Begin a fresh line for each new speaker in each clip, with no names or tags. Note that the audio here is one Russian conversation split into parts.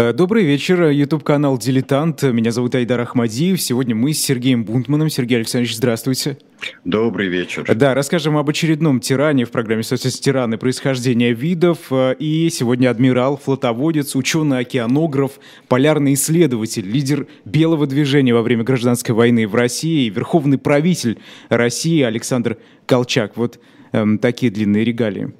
Э, добрый вечер, YouTube-канал «Дилетант». Меня зовут Айдар Ахмадиев. Сегодня мы с Сергеем Бунтманом. Сергей Александрович, здравствуйте.
Добрый вечер.
Да, расскажем об очередном тиране в программе «Соцсети тираны. Происхождение видов». Э, и сегодня адмирал, флотоводец, ученый-океанограф, полярный исследователь, лидер белого движения во время гражданской войны в России, верховный правитель России Александр Колчак. Вот эм, такие длинные регалии.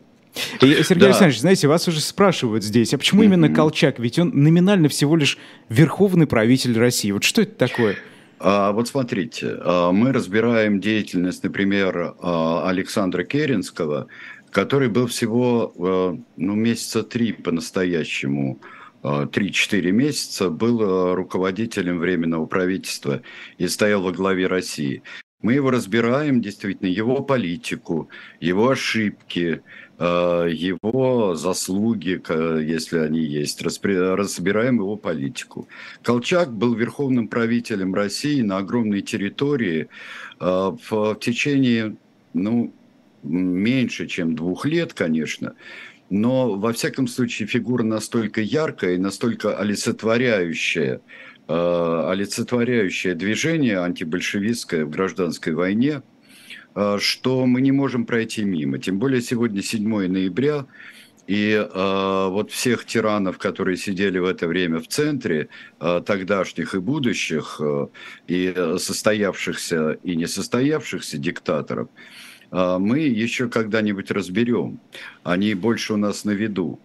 И, Сергей да. Александрович, знаете, вас уже спрашивают здесь, а почему mm-hmm. именно Колчак? Ведь он номинально всего лишь верховный правитель России. Вот что это такое?
А, вот смотрите, а, мы разбираем деятельность, например, а, Александра Керенского, который был всего а, ну, месяца три по-настоящему 3-4 месяца был руководителем Временного правительства и стоял во главе России. Мы его разбираем, действительно, его политику, его ошибки, э, его заслуги, если они есть, разбираем его политику. Колчак был верховным правителем России на огромной территории э, в течение, ну, меньше, чем двух лет, конечно, но, во всяком случае, фигура настолько яркая и настолько олицетворяющая Э, олицетворяющее движение антибольшевистское в гражданской войне, э, что мы не можем пройти мимо. Тем более сегодня 7 ноября, и э, вот всех тиранов, которые сидели в это время в центре, э, тогдашних и будущих, э, и состоявшихся и несостоявшихся диктаторов, э, мы еще когда-нибудь разберем. Они больше у нас на виду.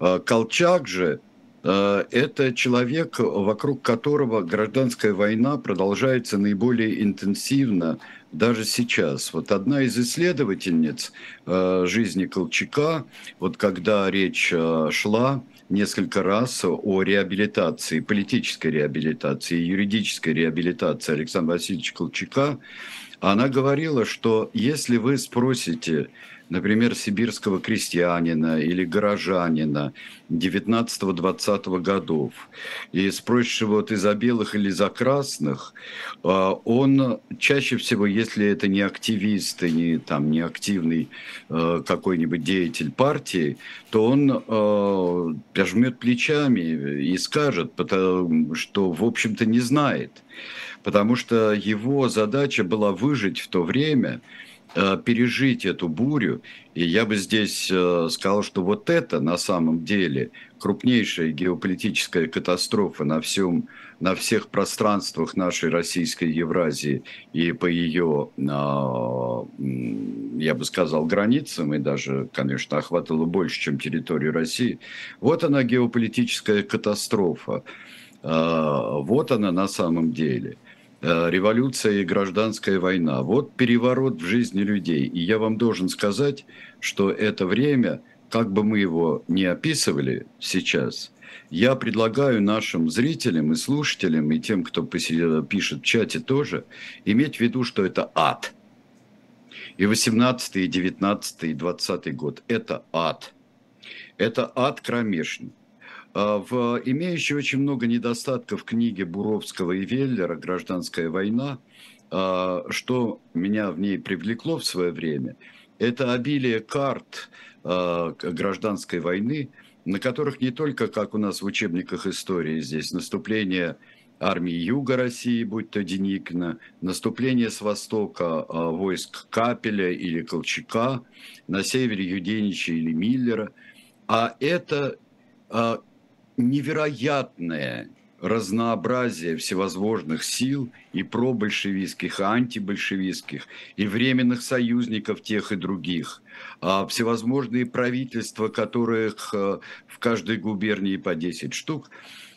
Э, Колчак же Э, это человек, вокруг которого гражданская война продолжается наиболее интенсивно даже сейчас. Вот одна из исследовательниц э, жизни Колчака, вот когда речь э, шла несколько раз о реабилитации, политической реабилитации, юридической реабилитации Александра Васильевича Колчака, она говорила, что если вы спросите например, сибирского крестьянина или горожанина 19-20 годов, и спросишь вот из-за белых или за красных, а, он чаще всего, если это не активист и не, там, не активный а, какой-нибудь деятель партии, то он а, пожмет плечами и скажет, что, в общем-то, не знает. Потому что его задача была выжить в то время, Э, пережить эту бурю. И я бы здесь э, сказал, что вот это на самом деле крупнейшая геополитическая катастрофа на, всем, на всех пространствах нашей российской Евразии и по ее, а, я бы сказал, границам, и даже, конечно, охватывала больше, чем территорию России. Вот она геополитическая катастрофа. А, вот она на самом деле – Э, революция и гражданская война. Вот переворот в жизни людей. И я вам должен сказать, что это время, как бы мы его не описывали сейчас, я предлагаю нашим зрителям и слушателям, и тем, кто пишет в чате тоже, иметь в виду, что это ад. И 18, и 19, и 20 год – это ад. Это ад кромешный. А, в имеющей очень много недостатков книге Буровского и Веллера «Гражданская война», а, что меня в ней привлекло в свое время, это обилие карт а, гражданской войны, на которых не только, как у нас в учебниках истории здесь, наступление армии Юга России, будь то Деникина, наступление с востока войск Капеля или Колчака, на севере Юденича или Миллера, а это невероятное разнообразие всевозможных сил и пробольшевистских, и антибольшевистских, и временных союзников тех и других, а всевозможные правительства, которых э, в каждой губернии по 10 штук.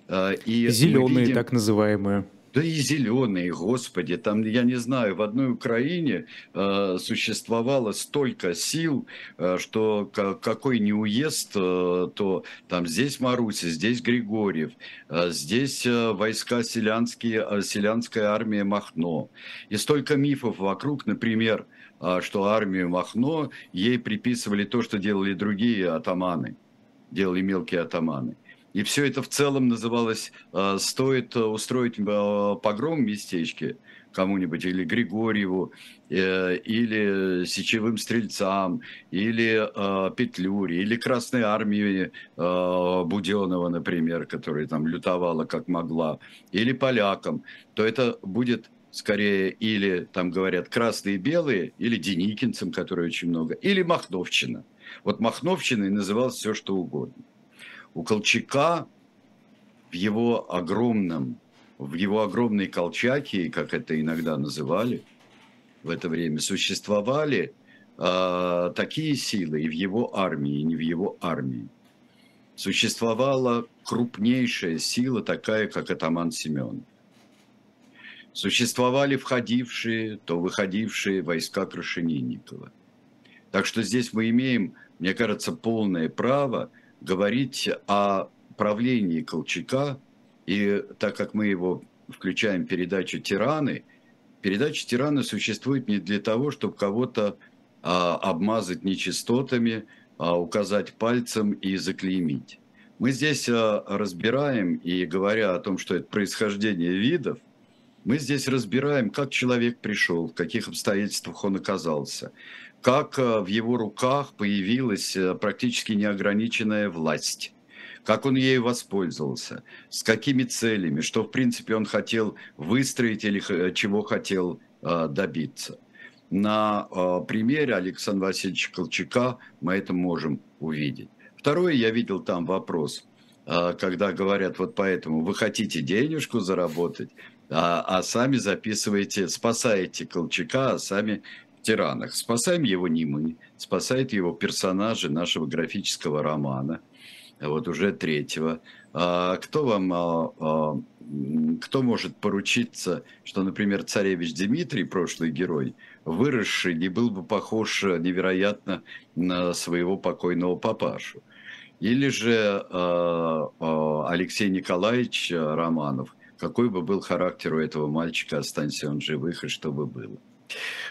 Э, и Зеленые, видим... так называемые.
Да и зеленые, господи, там, я не знаю, в одной Украине э, существовало столько сил, э, что какой не уезд, э, то там здесь Маруся, здесь Григорьев, э, здесь э, войска селянские, э, селянская армия Махно. И столько мифов вокруг, например, э, что армию Махно ей приписывали то, что делали другие атаманы, делали мелкие атаманы. И все это в целом называлось «Стоит устроить погром в местечке», кому-нибудь, или Григорьеву, э, или Сечевым Стрельцам, или э, Петлюре, или Красной Армии э, Буденова, например, которая там лютовала как могла, или полякам, то это будет скорее или, там говорят, красные и белые, или Деникинцам, которые очень много, или Махновщина. Вот Махновщиной называлось все, что угодно. У Колчака в его огромном, в его огромной Колчаке, как это иногда называли в это время, существовали э, такие силы и в его армии, и не в его армии. Существовала крупнейшая сила, такая, как атаман Семен. Существовали входившие, то выходившие войска Крашенинникова. Так что здесь мы имеем, мне кажется, полное право говорить о правлении Колчака, и так как мы его включаем в передачу «Тираны», передача «Тираны» существует не для того, чтобы кого-то а, обмазать нечистотами, а, указать пальцем и заклеймить. Мы здесь а, разбираем, и говоря о том, что это происхождение видов, мы здесь разбираем, как человек пришел, в каких обстоятельствах он оказался, как а, в его руках появилась а, практически неограниченная власть как он ею воспользовался, с какими целями, что, в принципе, он хотел выстроить или чего хотел э, добиться. На э, примере Александра Васильевича Колчака мы это можем увидеть. Второе, я видел там вопрос, э, когда говорят, вот поэтому вы хотите денежку заработать, а, а сами записываете, спасаете Колчака, а сами тиранах. Спасаем его не мы, спасают его персонажи нашего графического романа – вот уже третьего. А кто вам, а, а, кто может поручиться, что, например, царевич Дмитрий, прошлый герой, выросший, не был бы похож невероятно на своего покойного папашу? Или же а, а, Алексей Николаевич Романов, какой бы был характер у этого мальчика, останься он живых, и что бы было?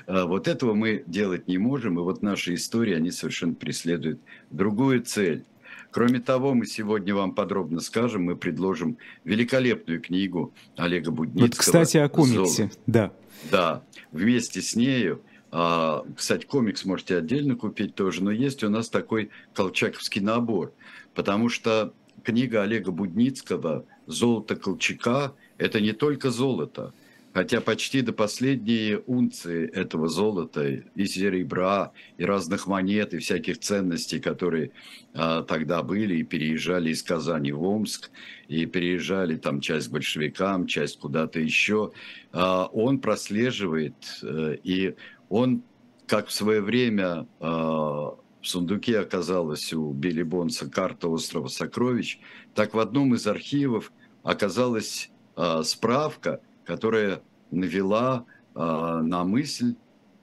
А, вот этого мы делать не можем, и вот наши истории, они совершенно преследуют другую цель. Кроме того, мы сегодня вам подробно скажем, мы предложим великолепную книгу Олега Будницкого. Вот,
кстати, о комиксе,
«Золото». да. Да, вместе с нею а, кстати, комикс можете отдельно купить тоже, но есть у нас такой колчаковский набор, потому что книга Олега Будницкого «Золото Колчака» – это не только золото, Хотя почти до последней унции этого золота и серебра, и разных монет, и всяких ценностей, которые а, тогда были и переезжали из Казани в Омск, и переезжали там часть большевикам, часть куда-то еще, а, он прослеживает, а, и он, как в свое время а, в сундуке оказалась у Билли Бонса карта острова Сокровищ, так в одном из архивов оказалась а, справка – которая навела э, на мысль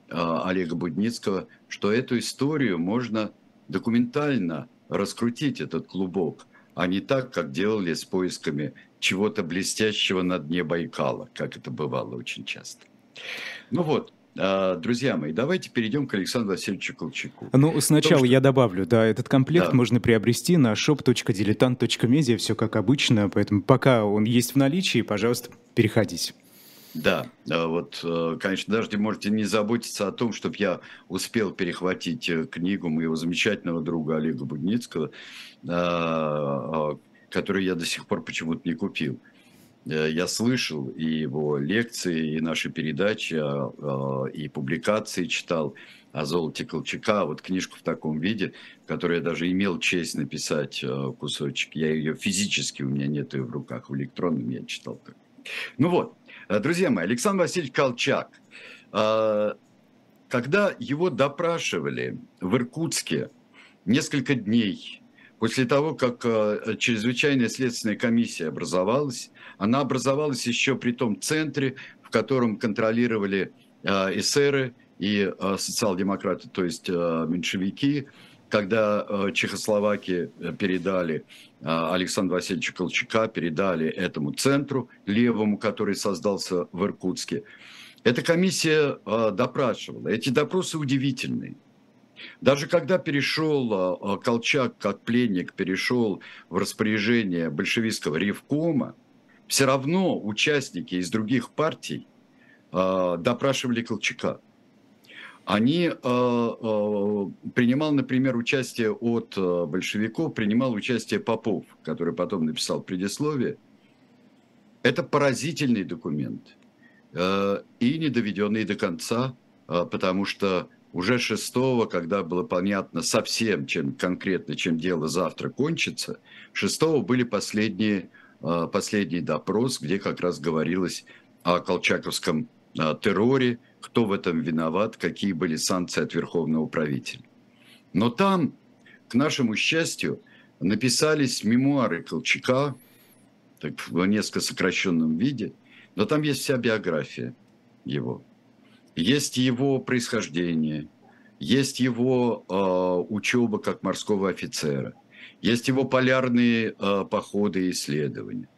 э, Олега Будницкого, что эту историю можно документально раскрутить, этот клубок, а не так, как делали с поисками чего-то блестящего на дне Байкала, как это бывало очень часто. Ну вот, Друзья мои, давайте перейдем к Александру Васильевичу Колчаку.
Ну, сначала том, что... я добавлю, да, этот комплект да. можно приобрести на shop.diletant.media, все как обычно, поэтому пока он есть в наличии, пожалуйста, переходите.
Да, вот, э, конечно, даже можете не заботиться о том, чтобы я успел перехватить э, книгу моего замечательного друга Олега Будницкого, э, которую я до сих пор почему-то не купил. Э, я слышал и его лекции, и наши передачи, а, а, и публикации читал о золоте Колчака, вот книжку в таком виде, которую я даже имел честь написать э, кусочек. Я ее физически, у меня нет ее в руках, в электронном я читал. Ну вот, э, друзья мои, Александр Васильевич Колчак, когда его допрашивали в Иркутске несколько дней После того, как чрезвычайная следственная комиссия образовалась, она образовалась еще при том центре, в котором контролировали э, эсеры и э, социал-демократы, то есть меньшевики, когда Чехословакии передали Александра Васильевича Колчака, передали этому центру левому, который создался в Иркутске. Эта комиссия допрашивала. Эти допросы удивительные. Даже когда перешел Колчак как пленник, перешел в распоряжение большевистского ревкома, все равно участники из других партий допрашивали Колчака. Они принимал, например, участие от большевиков, принимал участие Попов, который потом написал предисловие. Это поразительный документ и не доведенный до конца, потому что уже шестого, когда было понятно совсем, чем конкретно, чем дело завтра кончится, шестого были последние, а, последний допрос, где как раз говорилось о колчаковском а, терроре, кто в этом виноват, какие были санкции от верховного правителя. Но там, к нашему счастью, написались мемуары Колчака, так, в несколько сокращенном виде, но там есть вся биография его – есть его происхождение, есть его э, учеба как морского офицера, есть его полярные э, походы и исследования,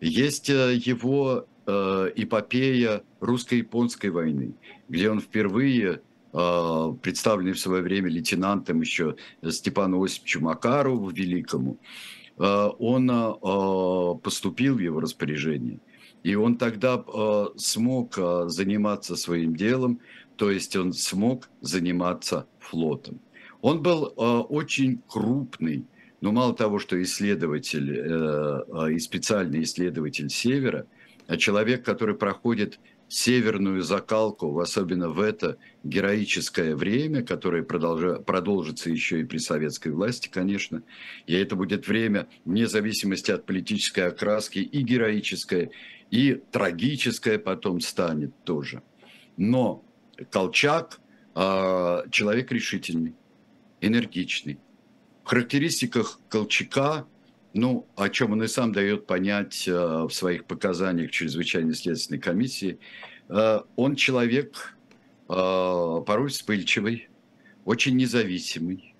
есть э, его э, эпопея русско-японской войны, где он впервые э, представленный в свое время лейтенантом еще Степану Осиповичу Макарову Великому, э, он э, поступил в его распоряжение – и он тогда смог заниматься своим делом, то есть он смог заниматься флотом. Он был очень крупный, но мало того, что исследователь э, э и специальный исследователь Севера, а человек, который проходит северную закалку, особенно в это героическое время, которое продолжится еще и при советской власти, конечно. И это будет время, вне зависимости от политической окраски, и героическое, и трагическое потом станет тоже. Но Колчак э, человек решительный, энергичный. Характеристиках Колчака, ну, о чем он и сам дает понять э, в своих показаниях чрезвычайной следственной комиссии, э, он человек э, порой вспыльчивый, очень независимый.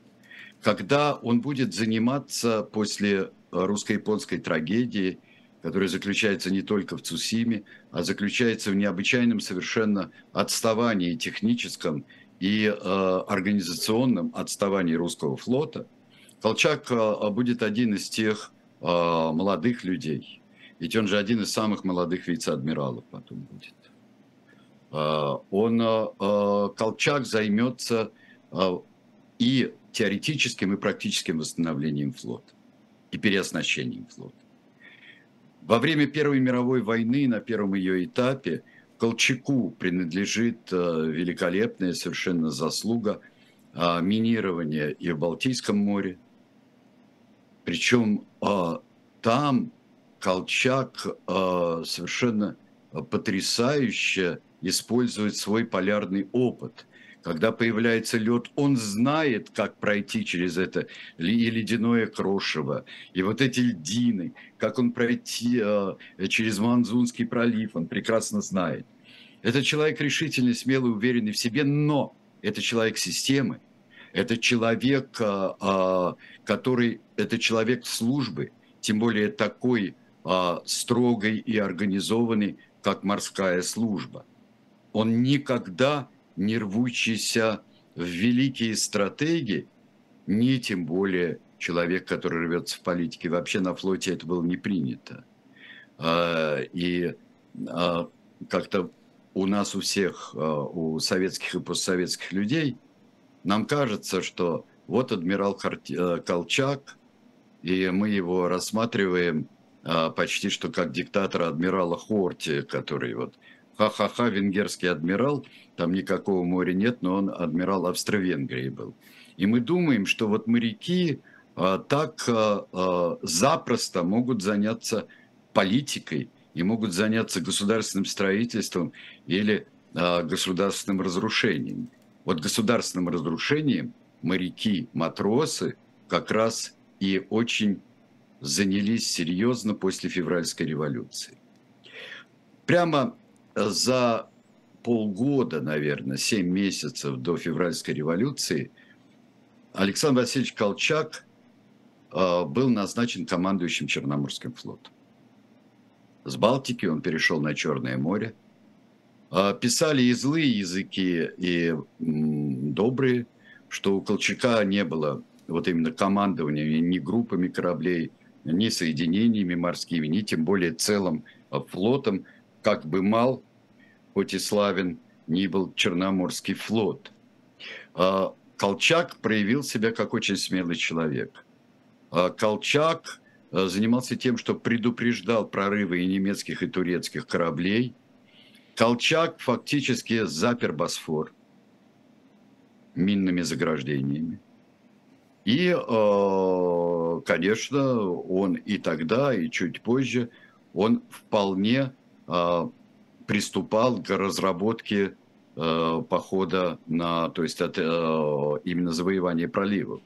Когда он будет заниматься после русско-японской трагедии который заключается не только в Цусиме, а заключается в необычайном совершенно отставании техническом и э, организационном отставании русского флота, Колчак э, будет один из тех э, молодых людей. Ведь он же один из самых молодых вице-адмиралов потом будет. Э, он, Колчак займется и теоретическим, и практическим восстановлением флота, и переоснащением флота. Во время Первой мировой войны, на первом ее этапе, Колчаку принадлежит великолепная совершенно заслуга минирования и в Балтийском море. Причем э, там Колчак совершенно потрясающе использует свой полярный опыт – когда появляется лед, он знает, как пройти через это и ледяное крошево, и вот эти льдины, как он пройти э, через Манзунский пролив, он прекрасно знает. Это человек решительный, смелый, уверенный в себе, но это человек системы, это человек, э, э, который, это человек службы, тем более такой э, строгой и организованный, как морская служба. Он никогда не рвущийся в великие стратегии, не тем более человек, который рвется в политике. Вообще на флоте это было не принято. А, и а, как-то у нас у всех, а, у советских и постсоветских людей, нам кажется, что вот адмирал Колчак, и мы его рассматриваем почти что как диктатора адмирала Хорти, который вот ха-ха-ха, венгерский адмирал, там никакого моря нет, но он адмирал Австро-Венгрии был. И мы думаем, что вот моряки а, так а, а, запросто могут заняться политикой и могут заняться государственным строительством или а, государственным разрушением. Вот государственным разрушением моряки, матросы как раз и очень занялись серьезно после февральской революции. Прямо за полгода, наверное, 7 месяцев до февральской революции Александр Васильевич Колчак э, был назначен командующим Черноморским флотом. С Балтики он перешел на Черное море. Э, писали и злые языки, и добрые, что у Колчака не было вот именно командования ни группами кораблей, ни соединениями морскими, ни тем более целым флотом, как бы мал хоть и славен ни был Черноморский флот. А, Колчак проявил себя как очень смелый человек. А, Колчак а, занимался тем, что предупреждал прорывы и немецких, и турецких кораблей. Колчак фактически запер Босфор минными заграждениями. И, конечно, он и тогда, и чуть позже, он вполне приступал к разработке э, похода на, то есть от, э, именно завоевания проливов.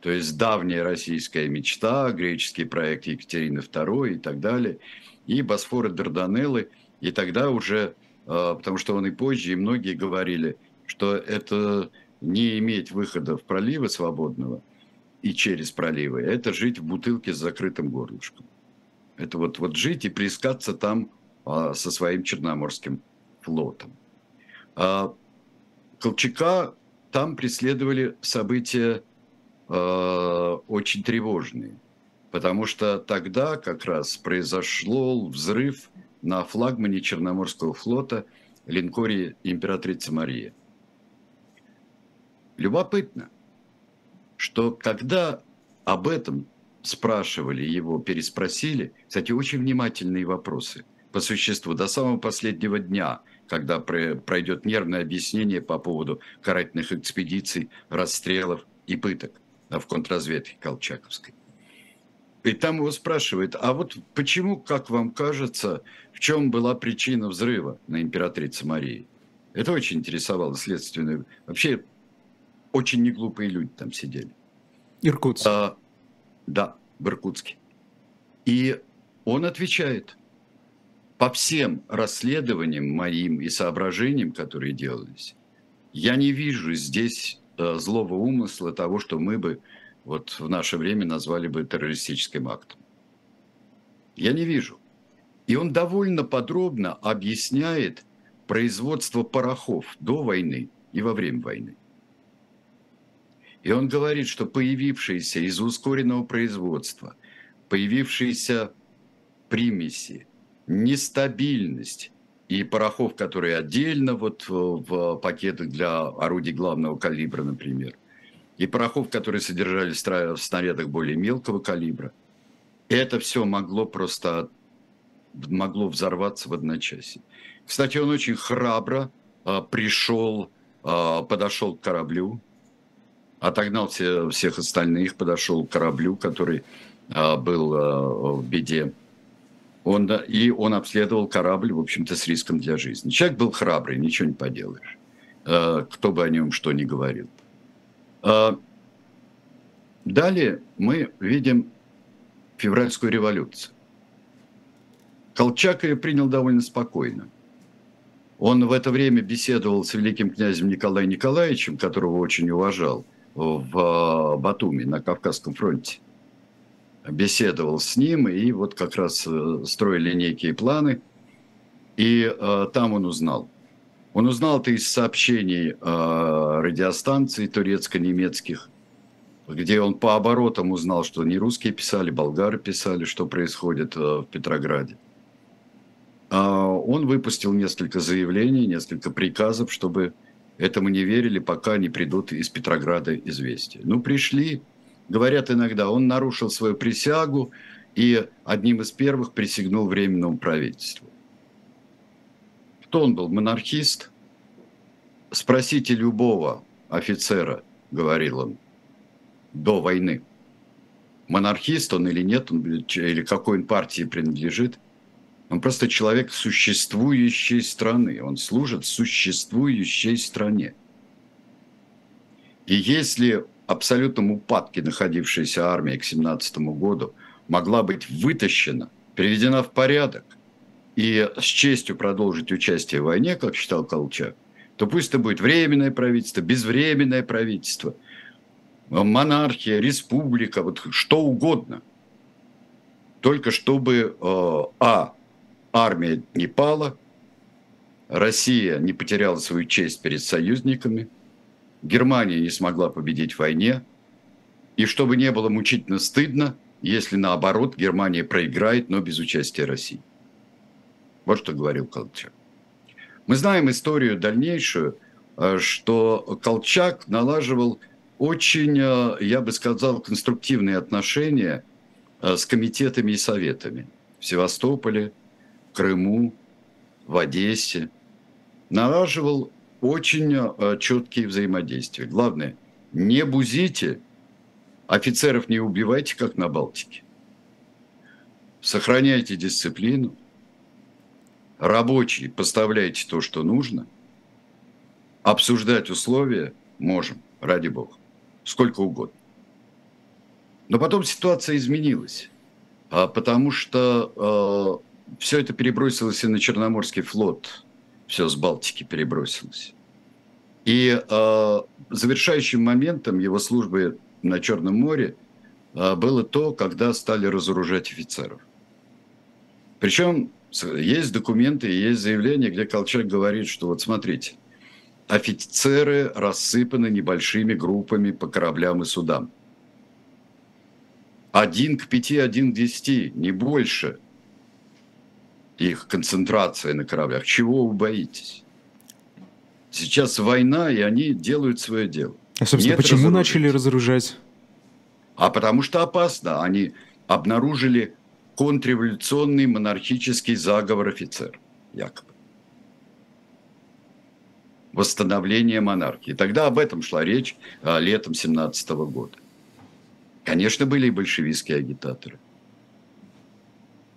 То есть давняя российская мечта, греческий проект Екатерины II и так далее, и Босфор и Дарданеллы, и тогда уже, э, потому что он и позже, и многие говорили, что это не иметь выхода в проливы свободного и через проливы, это жить в бутылке с закрытым горлышком. Это вот, вот жить и плескаться там а, со своим Черноморским флотом. А, Колчака там преследовали события а, очень тревожные, потому что тогда как раз произошел взрыв на флагмане Черноморского флота линкоре императрица Мария. Любопытно, что когда об этом спрашивали его, переспросили, кстати, очень внимательные вопросы – по существу до самого последнего дня, когда пройдет нервное объяснение по поводу карательных экспедиций, расстрелов и пыток в контрразведке Колчаковской. И там его спрашивают, а вот почему, как вам кажется, в чем была причина взрыва на императрице Марии? Это очень интересовало следственную. Вообще, очень неглупые люди там сидели.
Иркутск. А,
да, в Иркутске. И он отвечает, по всем расследованиям моим и соображениям, которые делались, я не вижу здесь э, злого умысла того, что мы бы вот в наше время назвали бы террористическим актом. Я не вижу. И он довольно подробно объясняет производство порохов до войны и во время войны. И он говорит, что появившиеся из ускоренного производства, появившиеся примеси, нестабильность и порохов, которые отдельно вот в пакетах для орудий главного калибра, например, и порохов, которые содержались в снарядах более мелкого калибра, это все могло просто могло взорваться в одночасье. Кстати, он очень храбро а, пришел, а, подошел к кораблю, отогнал все, всех остальных, подошел к кораблю, который а, был а, в беде. Он, и он обследовал корабль, в общем-то, с риском для жизни. Человек был храбрый, ничего не поделаешь. Э, кто бы о нем что ни говорил. Э, далее мы видим февральскую революцию. Колчак ее принял довольно спокойно. Он в это время беседовал с великим князем Николаем Николаевичем, которого очень уважал, в Батуми на Кавказском фронте беседовал с ним, и вот как раз э, строили некие планы, и э, там он узнал. Он узнал это из сообщений э, радиостанций турецко-немецких, где он по оборотам узнал, что не русские писали, болгары писали, что происходит э, в Петрограде. А он выпустил несколько заявлений, несколько приказов, чтобы этому не верили, пока не придут из Петрограда известия. Ну, пришли, Говорят иногда, он нарушил свою присягу и одним из первых присягнул Временному правительству. Кто он был? Монархист? Спросите любого офицера, говорил он, до войны. Монархист он или нет, он, или какой он партии принадлежит. Он просто человек существующей страны. Он служит существующей стране. И если абсолютном упадке находившаяся армия к 17 году могла быть вытащена, приведена в порядок и с честью продолжить участие в войне, как считал Колчак, то пусть это будет временное правительство, безвременное правительство, монархия, республика, вот что угодно. Только чтобы, э, а, армия не пала, Россия не потеряла свою честь перед союзниками – Германия не смогла победить в войне, и чтобы не было мучительно стыдно, если наоборот Германия проиграет, но без участия России. Вот что говорил Колчак. Мы знаем историю дальнейшую, э, что Колчак налаживал очень, э, я бы сказал, конструктивные отношения э, с комитетами и советами в Севастополе, Крыму, в Одессе. Налаживал очень четкие взаимодействия. Главное, не бузите, офицеров не убивайте, как на Балтике. Сохраняйте дисциплину, рабочие поставляйте то, что нужно, обсуждать условия можем, ради бога, сколько угодно. Но потом ситуация изменилась, а, потому что э, все это перебросилось и на Черноморский флот, все с Балтики перебросилось. И э, завершающим моментом его службы на Черном море э, было то, когда стали разоружать офицеров. Причем есть документы, есть заявления, где Колчак говорит, что вот смотрите, офицеры рассыпаны небольшими группами по кораблям и судам. Один к пяти, один к десяти, не больше их концентрация на кораблях. Чего вы боитесь? Сейчас война, и они делают свое дело.
А, собственно, Нет почему начали разоружать?
А потому что опасно. Они обнаружили контрреволюционный монархический заговор офицер, якобы. Восстановление монархии. Тогда об этом шла речь а, летом 17 года. Конечно, были и большевистские агитаторы.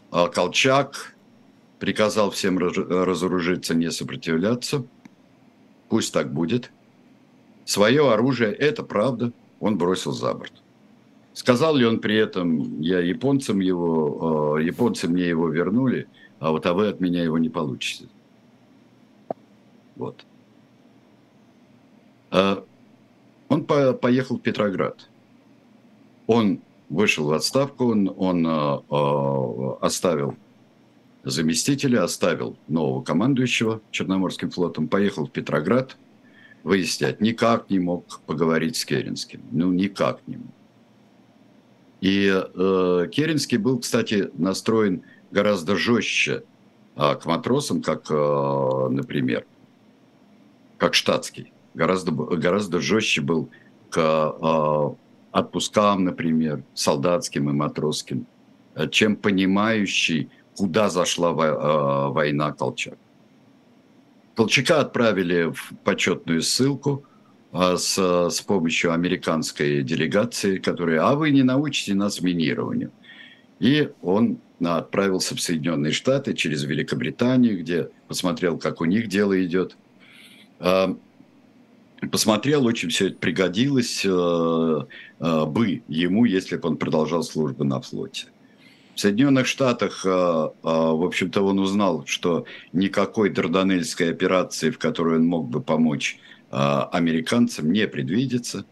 А Колчак приказал всем разоружиться, не сопротивляться. Пусть так будет. Свое оружие, это правда, он бросил за борт. Сказал ли он при этом, я японцам его, э, японцы мне его вернули, а вот а вы от меня его не получите. Вот. Э, он по, поехал в Петроград. Он вышел в отставку, он, он э, оставил заместителя, оставил нового командующего Черноморским флотом, поехал в Петроград выяснять. Никак не мог поговорить с Керенским. Ну, никак не мог. И э, Керенский был, кстати, настроен гораздо жестче э, к матросам, как, э, например, как штатский. Гораздо, гораздо жестче был к э, отпускам, например, солдатским и матросским, э, чем понимающий, куда зашла э, война Колчак. Колчака отправили в почетную ссылку – с, с помощью американской делегации, которая, а вы не научите нас минированию. И он отправился в Соединенные Штаты через Великобританию, где посмотрел, как у них дело идет. А, посмотрел, очень все это пригодилось э, э, бы ему, если бы он продолжал службу на флоте. В Соединенных Штатах, э, в общем-то, он узнал, что никакой Дарданельской операции, в которой он мог бы помочь а, американцам не предвидится.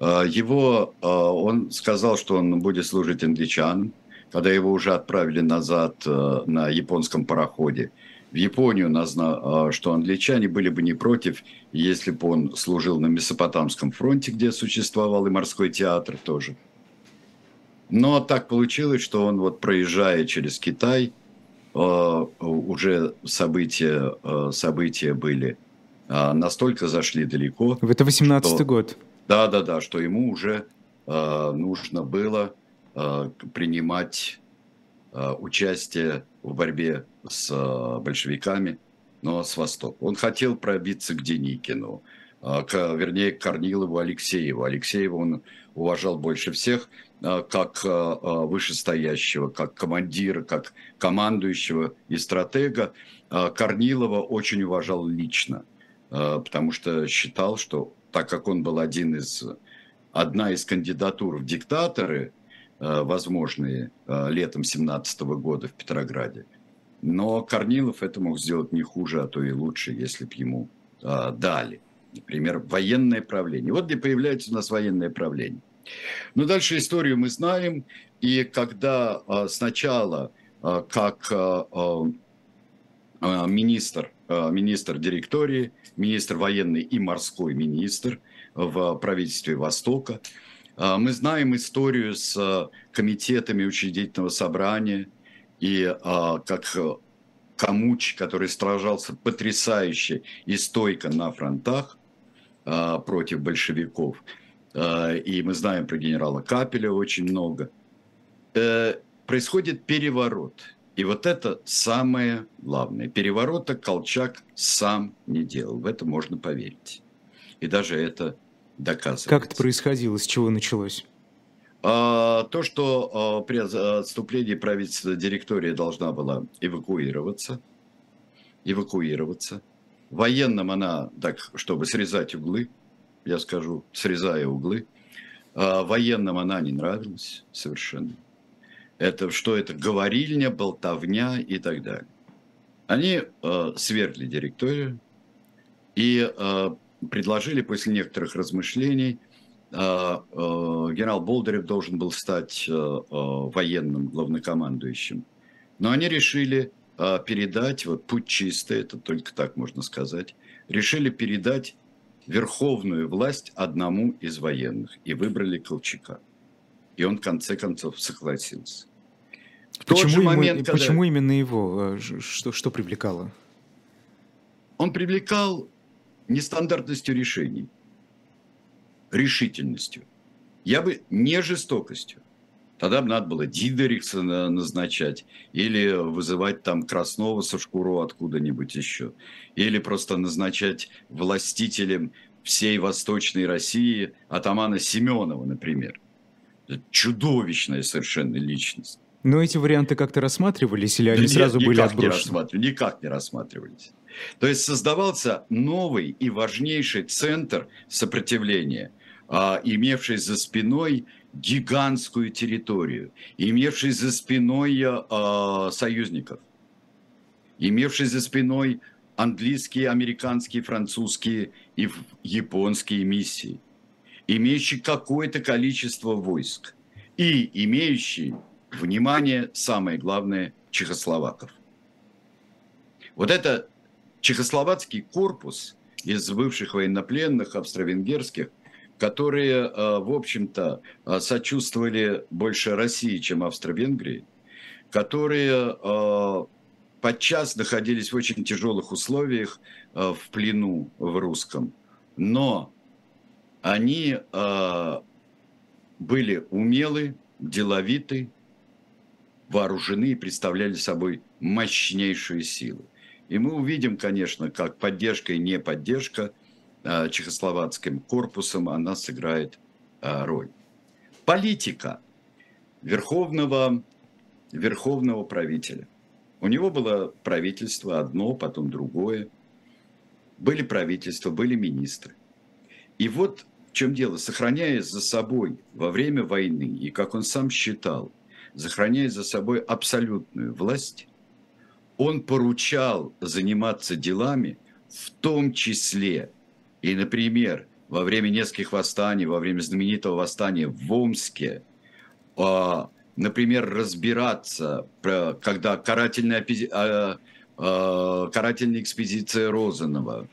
А, его, а, он сказал, что он будет служить англичанам, когда его уже отправили назад на японском пароходе. В Японию, что англичане были бы не против, если бы он служил на Месопотамском фронте, где существовал и морской театр тоже. Но так получилось, что он вот проезжая через Китай, уже события, события были – а, настолько зашли далеко.
Это 18-й год.
Да, да, да, что ему уже э, нужно было э, принимать э, участие в борьбе с э, большевиками, но с востока. Он хотел пробиться к Деникину, э, к, вернее, к Корнилову Алексееву. Алексеева он уважал больше всех, э, как э, вышестоящего, как командира, как командующего и стратега. Корнилова очень уважал лично. Э, потому что считал, что так как он был один из, одна из кандидатур в диктаторы, э, возможные э, летом 17 года в Петрограде, но Корнилов это мог сделать не хуже, а то и лучше, если бы ему дали. Например, военное правление. Вот где появляется у нас военное правление. Но дальше историю мы знаем. И когда сначала, как министр, министр директории министр военный и морской министр в правительстве Востока. А, мы знаем историю с а, комитетами учредительного собрания и как Камуч, который сражался потрясающе и стойко на фронтах против большевиков. И мы знаем про генерала Капеля очень много. Э, происходит переворот. И вот это самое главное. Переворота Колчак сам не делал. В это можно поверить. И даже это доказывается.
Как это происходило? С чего началось?
А, то, что а, при отступлении правительства директория должна была эвакуироваться, эвакуироваться. Военным она, так, чтобы срезать углы, я скажу, срезая углы, а, военным она не нравилась совершенно. Это что это говорильня, болтовня и так далее. Они э, свергли директорию и э, предложили после некоторых размышлений а, а, генерал Болдырев должен был стать а, военным главнокомандующим. Но они решили передать, вот путь чистый, это только так можно сказать, решили передать верховную власть одному из военных и выбрали Колчака. И он в конце концов согласился.
Почему, момент, ему, когда... почему именно его? Что, что привлекало?
Он привлекал нестандартностью решений решительностью. Я бы не жестокостью. Тогда бы надо было Дидерикса назначать или вызывать там Краснова со шкуру откуда-нибудь еще. Или просто назначать властителем всей Восточной России атамана Семенова, например. Чудовищная совершенно личность.
Но эти варианты как-то рассматривались или они да сразу нет, были отброшены?
Не никак не рассматривались. То есть создавался новый и важнейший центр сопротивления – а, имевший за спиной гигантскую территорию, имевший за спиной а, союзников, имевший за спиной английские, американские, французские и японские миссии, имеющий какое-то количество войск и имеющий, внимание, самое главное, чехословаков. Вот это чехословацкий корпус из бывших военнопленных австро-венгерских которые, э, в общем-то, э, сочувствовали больше России, чем Австро-Венгрии, которые э, подчас находились в очень тяжелых условиях в плену в русском. Но они были умелы, деловиты, вооружены и представляли собой мощнейшую силу. И мы увидим, конечно, как поддержка и не поддержка – Э, чехословацким корпусом, она сыграет э, роль. Политика верховного, верховного правителя. У него было правительство одно, потом другое. Были правительства, были министры. И вот в чем дело, сохраняя за собой во время войны, и как он сам считал, сохраняя за собой абсолютную власть, он поручал заниматься делами, в том числе и, например, во время нескольких восстаний, во время знаменитого восстания в Омске, а, например, разбираться, когда карательная, а, а, карательная экспедиция Розанова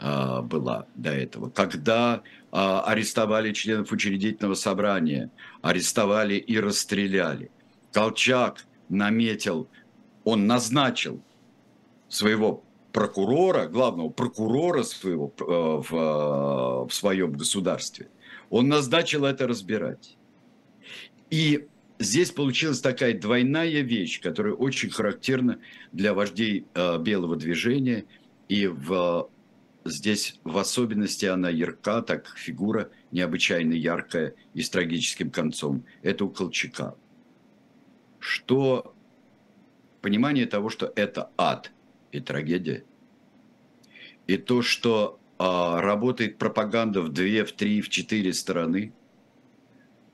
была до этого, когда арестовали членов учредительного собрания, арестовали и расстреляли. Колчак наметил, он назначил своего прокурора, главного прокурора своего, э, в, э, в своем государстве, он назначил это разбирать. И здесь получилась такая двойная вещь, которая очень характерна для вождей э, белого движения. И в, здесь в особенности она ярка, так фигура необычайно яркая и с трагическим концом. Это у Колчака. Что понимание того, что это ад – и трагедия. И то, что а, работает пропаганда в две, в три, в четыре стороны,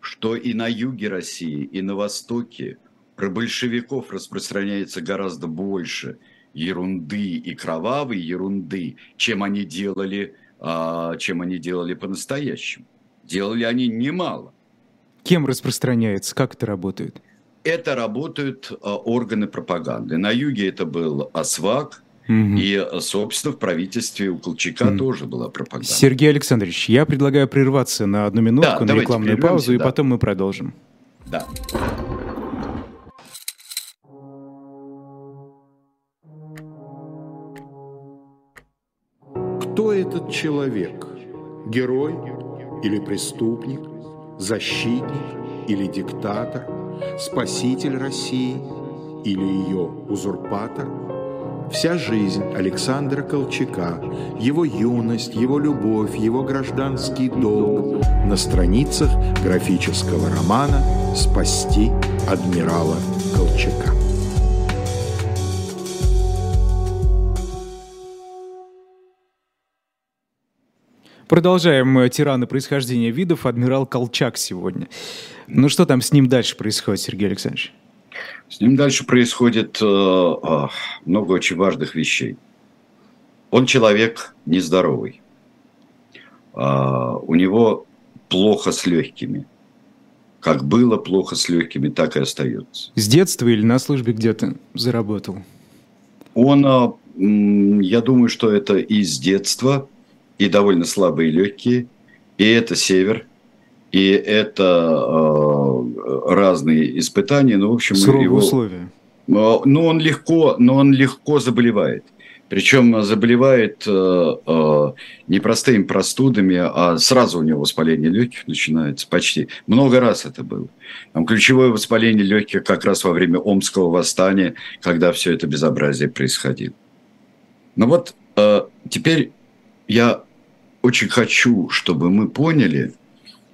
что и на юге России, и на востоке про большевиков распространяется гораздо больше ерунды и кровавой ерунды, чем они делали, а, чем они делали по-настоящему. Делали они немало.
Кем распространяется? Как это работает?
это работают а, органы пропаганды. На юге это был ОСВАК, Угу. И, собственно, в правительстве у Колчака угу. тоже была пропаганда.
Сергей Александрович, я предлагаю прерваться на одну минутку да, на рекламную паузу, да. и потом мы продолжим.
Да.
Кто этот человек? Герой или преступник? Защитник или диктатор? Спаситель России или ее узурпатор? Вся жизнь Александра Колчака, его юность, его любовь, его гражданский долг на страницах графического романа «Спасти адмирала Колчака».
Продолжаем «Тираны происхождения видов». Адмирал Колчак сегодня. Ну что там с ним дальше происходит, Сергей Александрович?
С ним дальше происходит э, э, много очень важных вещей. Он человек нездоровый. Э, у него плохо с легкими. Как было плохо с легкими, так и остается.
С детства или на службе где-то заработал?
Он, э, я думаю, что это и с детства, и довольно слабые легкие, и это север, и это э, разные испытания, ну, в общем...
Суровые его, условия.
Но ну, он легко, но он легко заболевает. Причем заболевает э, э, не простыми простудами, а сразу у него воспаление легких начинается почти. Много раз это было. Там ключевое воспаление легких как раз во время Омского восстания, когда все это безобразие происходило. Но вот э, теперь я очень хочу, чтобы мы поняли,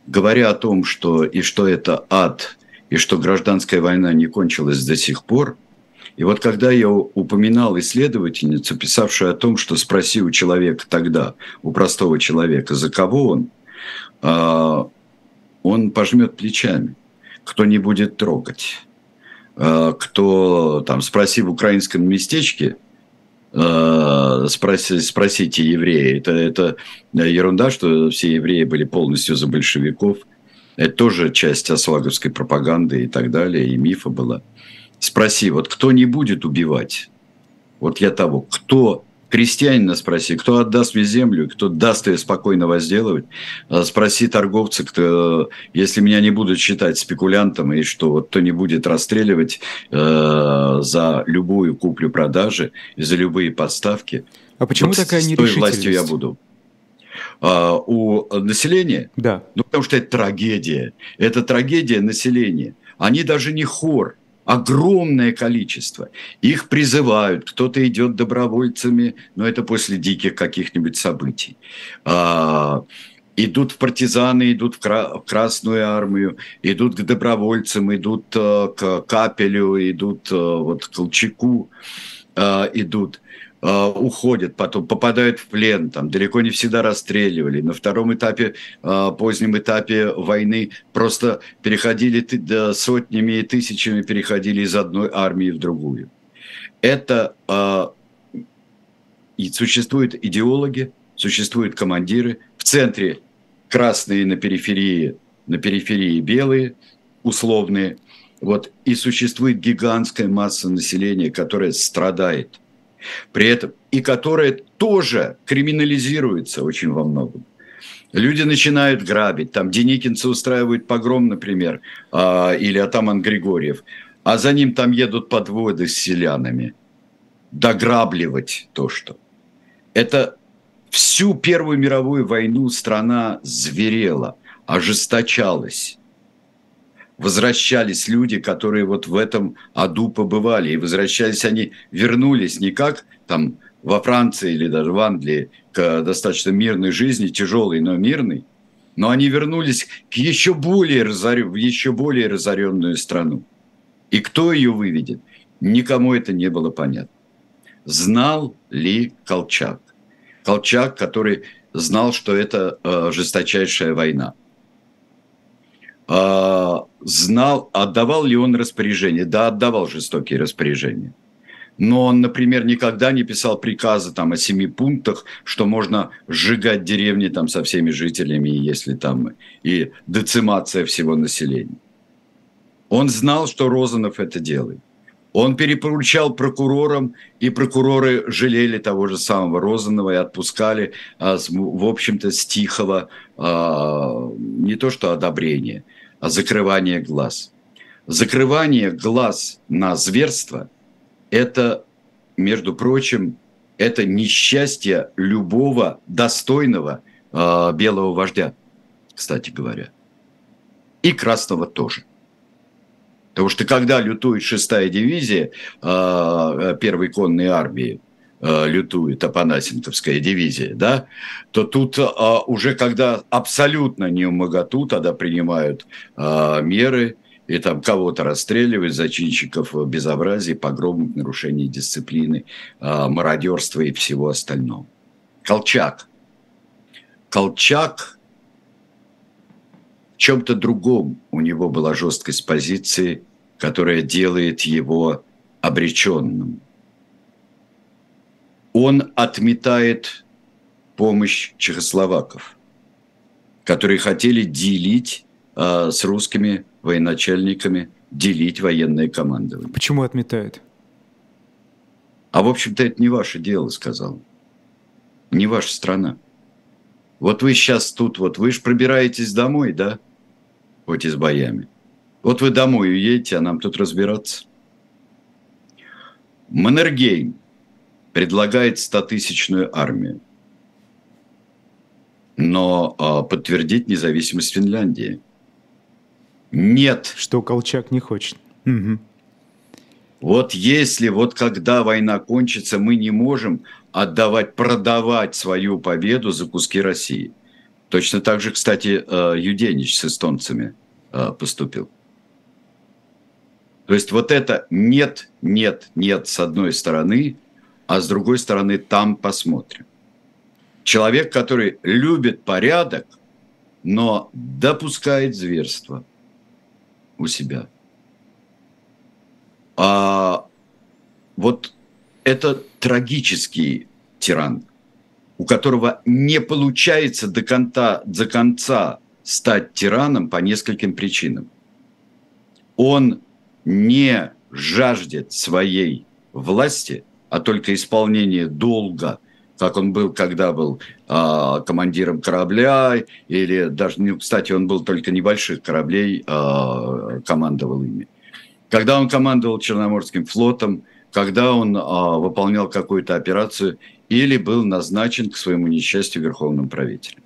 говоря о том, что и что это ад, и что гражданская война не кончилась до сих пор. И вот когда я упоминал исследовательницу, писавшую о том, что спроси у человека тогда, у простого человека, за кого он, а, он пожмет плечами, кто не будет трогать. А, кто там, спроси в украинском местечке – спроси, спросите евреи. Это, это ерунда, что все евреи были полностью за большевиков. Это тоже часть осваговской пропаганды и так далее, и мифа была. Спроси, вот кто не будет убивать? Вот я того, кто крестьянина спроси, кто отдаст мне землю, кто даст ее спокойно возделывать. А спроси торговца, кто, если меня не будут считать спекулянтом, и что вот кто не будет расстреливать э, за любую куплю-продажи и за любые подставки.
А почему
вот
такая нерешительность?
С той властью я буду. А, у населения?
Да.
Ну, потому что это трагедия. Это трагедия населения. Они даже не хор огромное количество. Их призывают, кто-то идет добровольцами, но это после диких каких-нибудь событий. А, идут партизаны, идут в, кра- в Красную армию, идут к добровольцам, идут а, к Капелю, идут а, вот к Колчаку, а, идут. Э, уходят, потом попадают в плен, там далеко не всегда расстреливали. На втором этапе, э, позднем этапе войны просто переходили сотнями и тысячами переходили из одной армии в другую. Это э, и существуют идеологи, существуют командиры. В центре красные, на периферии, на периферии белые, условные. Вот, и существует гигантская масса населения, которая страдает – при этом, и которая тоже криминализируется очень во многом. Люди начинают грабить, там Деникинцы устраивают погром, например, э, или Атаман Григорьев, а за ним там едут подводы с селянами. Дограбливать то, что. Это всю Первую мировую войну страна зверела, ожесточалась возвращались люди, которые вот в этом аду побывали. И возвращались они, вернулись не как там во Франции или даже в Англии к достаточно мирной жизни, тяжелой, но мирной, но они вернулись к еще более, разор... в еще более разоренную страну. И кто ее выведет? Никому это не было понятно. Знал ли Колчак? Колчак, который знал, что это э, жесточайшая война. А, знал, отдавал ли он распоряжение. Да, отдавал жестокие распоряжения. Но он, например, никогда не писал приказы там, о семи пунктах, что можно сжигать деревни там, со всеми жителями, если там и децимация всего населения. Он знал, что Розанов это делает. Он перепоручал прокурорам, и прокуроры жалели того же самого Розанова и отпускали, а, в общем-то, с тихого а, не то что одобрения – закрывание глаз. Закрывание глаз на зверство – это, между прочим, это несчастье любого достойного э, белого вождя, кстати говоря. И красного тоже. Потому что когда лютует шестая дивизия э, первой конной армии, лютует Апанасенковская дивизия, да, то тут э, уже когда абсолютно не умоготу, тогда принимают э, меры и там кого-то расстреливают, зачинщиков безобразий, погромов, нарушений дисциплины, э, мародерства и всего остального. Колчак. Колчак в чем-то другом у него была жесткость позиции, которая делает его обреченным. Он отметает помощь чехословаков, которые хотели делить э, с русскими военачальниками, делить военное командование.
Почему отметает?
А в общем-то это не ваше дело, сказал. Не ваша страна. Вот вы сейчас тут, вот вы же пробираетесь домой, да? Хоть и с боями. Вот вы домой уедете, а нам тут разбираться. Маннергейм предлагает 100-тысячную армию, но э, подтвердить независимость Финляндии. Нет.
Что Колчак не хочет. Угу.
Вот если, вот когда война кончится, мы не можем отдавать, продавать свою победу за куски России. Точно так же, кстати, э, Юденич с эстонцами э, поступил. То есть вот это нет, нет, нет с одной стороны, а с другой стороны там посмотрим. Человек, который любит порядок, но допускает зверство у себя. А вот это трагический тиран, у которого не получается до конца, до конца стать тираном по нескольким причинам. Он не жаждет своей власти, а только исполнения долга, как он был, когда был э, командиром корабля, или даже, ну, кстати, он был только небольших кораблей, э, командовал ими. Когда он командовал Черноморским флотом, когда он э, выполнял какую-то операцию или был назначен к своему несчастью верховным правителем.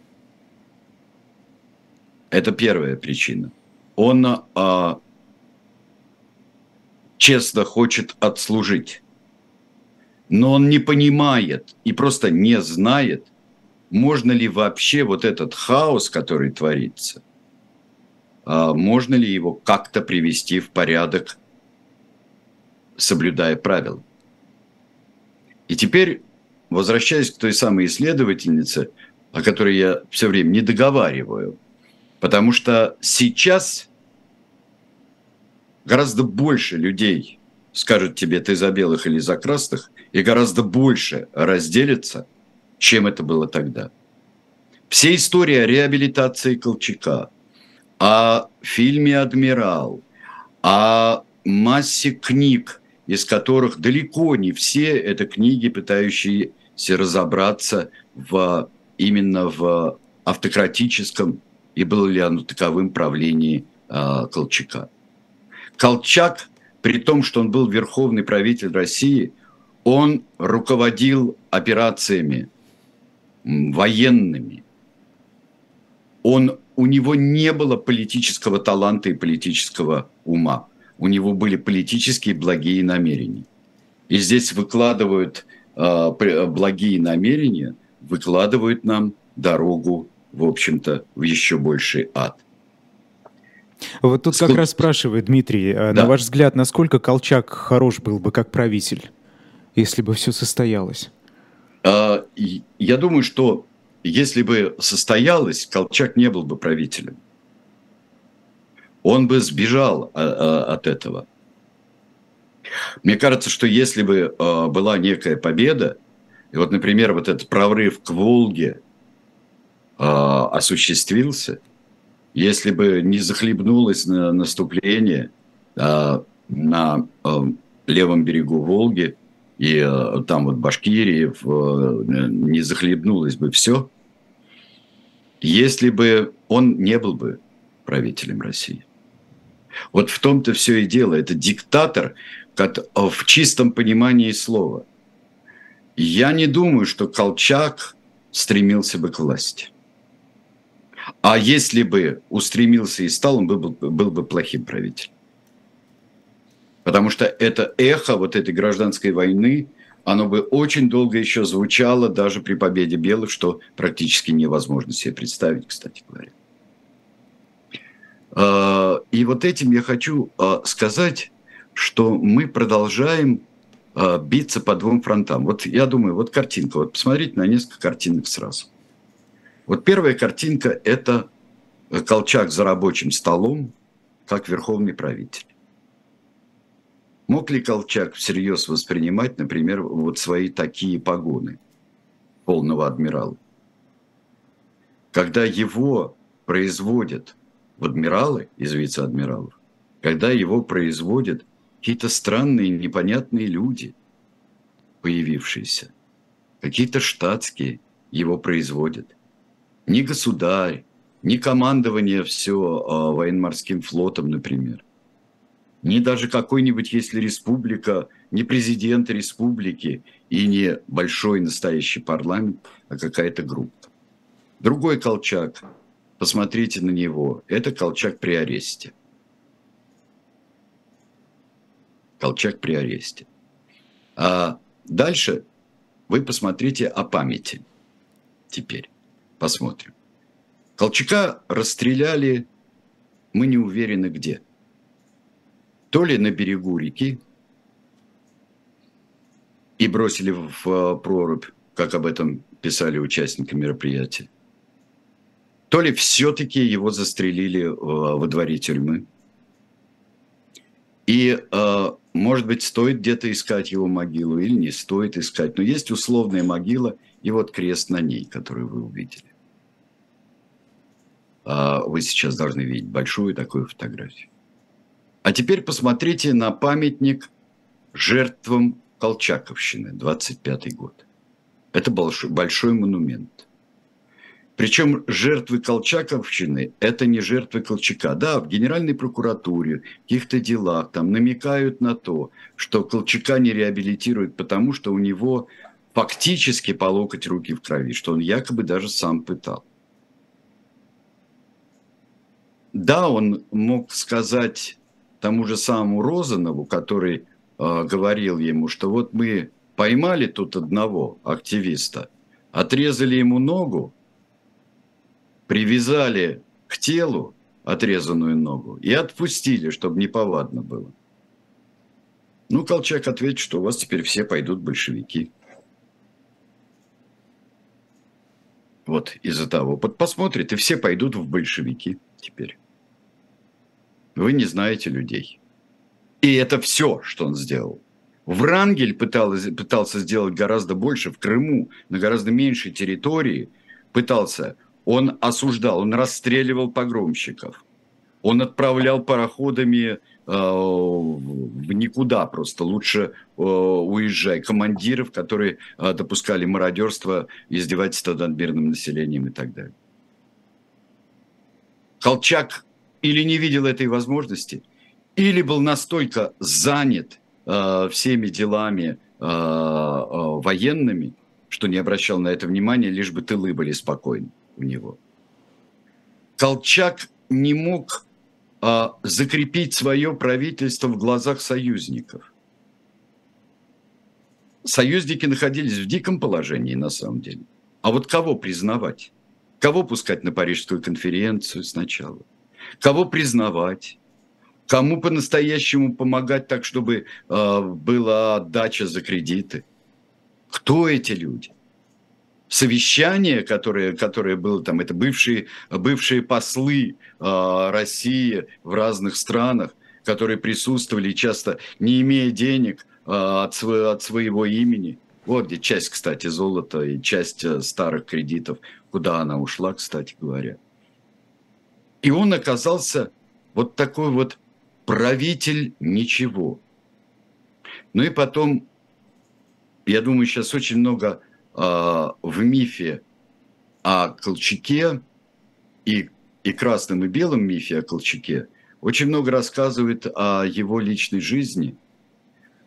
Это первая причина. Он э, честно хочет отслужить. Но он не понимает и просто не знает, можно ли вообще вот этот хаос, который творится, а, можно ли его как-то привести в порядок, соблюдая правила. И теперь, возвращаясь к той самой исследовательнице, о которой я все время не договариваю, потому что сейчас гораздо больше людей скажут тебе, ты за белых или за красных, и гораздо больше разделится, чем это было тогда. Все истории о реабилитации Колчака, о фильме «Адмирал», о массе книг, из которых далеко не все это книги, пытающиеся разобраться в, именно в автократическом и было ли оно таковым правлении э, Колчака. Колчак, при том, что он был верховный правитель России, он руководил операциями военными. Он, у него не было политического таланта и политического ума. У него были политические благие намерения. И здесь выкладывают э, благие намерения, выкладывают нам дорогу, в общем-то, в еще больший ад.
Вот тут Сколько... как раз спрашивает Дмитрий, э, да. на ваш взгляд, насколько Колчак хорош был бы как правитель, если бы все состоялось?
А, я думаю, что если бы состоялось, Колчак не был бы правителем. Он бы сбежал а, а, от этого. Мне кажется, что если бы была некая победа, и вот, например, вот этот прорыв к Волге осуществился – если бы не захлебнулось на наступление на левом берегу Волги и а, там вот Башкирии а, не захлебнулось бы все, если бы он не был бы правителем России. Вот в том-то все и дело. Это диктатор в чистом понимании слова. я не думаю, что Колчак стремился бы к власти. А если бы устремился и стал, он был, был бы плохим правителем. Потому что это эхо вот этой гражданской войны, оно бы очень долго еще звучало даже при победе белых, что практически невозможно себе представить, кстати говоря. А, и вот этим я хочу а, сказать, что мы продолжаем а, биться по двум фронтам. Вот я думаю, вот картинка, вот посмотрите на несколько картинок сразу. Вот первая картинка – это Колчак за рабочим столом, как верховный правитель. Мог ли Колчак всерьез воспринимать, например, вот свои такие погоны полного адмирала? Когда его производят в адмиралы из вице-адмиралов, когда его производят какие-то странные, непонятные люди, появившиеся, какие-то штатские его производят. Ни государь, ни командование все а, военно-морским флотом, например – ни даже какой-нибудь, если республика, не президент республики и не большой настоящий парламент, а какая-то группа. Другой Колчак, посмотрите на него, это Колчак при аресте. Колчак при аресте. А дальше вы посмотрите о памяти. Теперь посмотрим. Колчака расстреляли, мы не уверены где – то ли на берегу реки и бросили в э, прорубь, как об этом писали участники мероприятия, то ли все-таки его застрелили э, во дворе тюрьмы. И, э, может быть, стоит где-то искать его могилу или не стоит искать. Но есть условная могила и вот крест на ней, который вы увидели. А вы сейчас должны видеть большую такую фотографию. А теперь посмотрите на памятник жертвам Колчаковщины, 25 год. Это большой, большой монумент. Причем жертвы Колчаковщины – это не жертвы Колчака. Да, в Генеральной прокуратуре, в каких-то делах там намекают на то, что Колчака не реабилитируют, потому что у него фактически по локоть руки в крови, что он якобы даже сам пытал. Да, он мог сказать тому же самому Розанову, который э, говорил ему, что вот мы поймали тут одного активиста, отрезали ему ногу, привязали к телу отрезанную ногу и отпустили, чтобы неповадно было. Ну, Колчак ответит, что у вас теперь все пойдут большевики. Вот из-за того. Вот посмотрит, и все пойдут в большевики теперь. Вы не знаете людей. И это все, что он сделал. Врангель пытался, пытался сделать гораздо больше в Крыму, на гораздо меньшей территории пытался. Он осуждал, он расстреливал погромщиков. Он отправлял пароходами э, в никуда просто. Лучше э, уезжай. Командиров, которые э, допускали мародерство, издевательство над мирным населением и так далее. Колчак или не видел этой возможности, или был настолько занят э, всеми делами э, э, военными, что не обращал на это внимания, лишь бы тылы были спокойны у него. Колчак не мог э, закрепить свое правительство в глазах союзников. Союзники находились в диком положении на самом деле. А вот кого признавать? Кого пускать на Парижскую конференцию сначала? Кого признавать, кому по-настоящему помогать так, чтобы э, была отдача за кредиты. Кто эти люди? Совещание, которое, которое было там, это бывшие, бывшие послы э, России в разных странах, которые присутствовали часто, не имея денег э, от, своего, от своего имени. Вот где часть, кстати, золота и часть э, старых кредитов, куда она ушла, кстати говоря. И он оказался вот такой вот правитель ничего. Ну и потом, я думаю, сейчас очень много э, в мифе о Колчаке и, и красном и белом мифе о Колчаке очень много рассказывает о его личной жизни,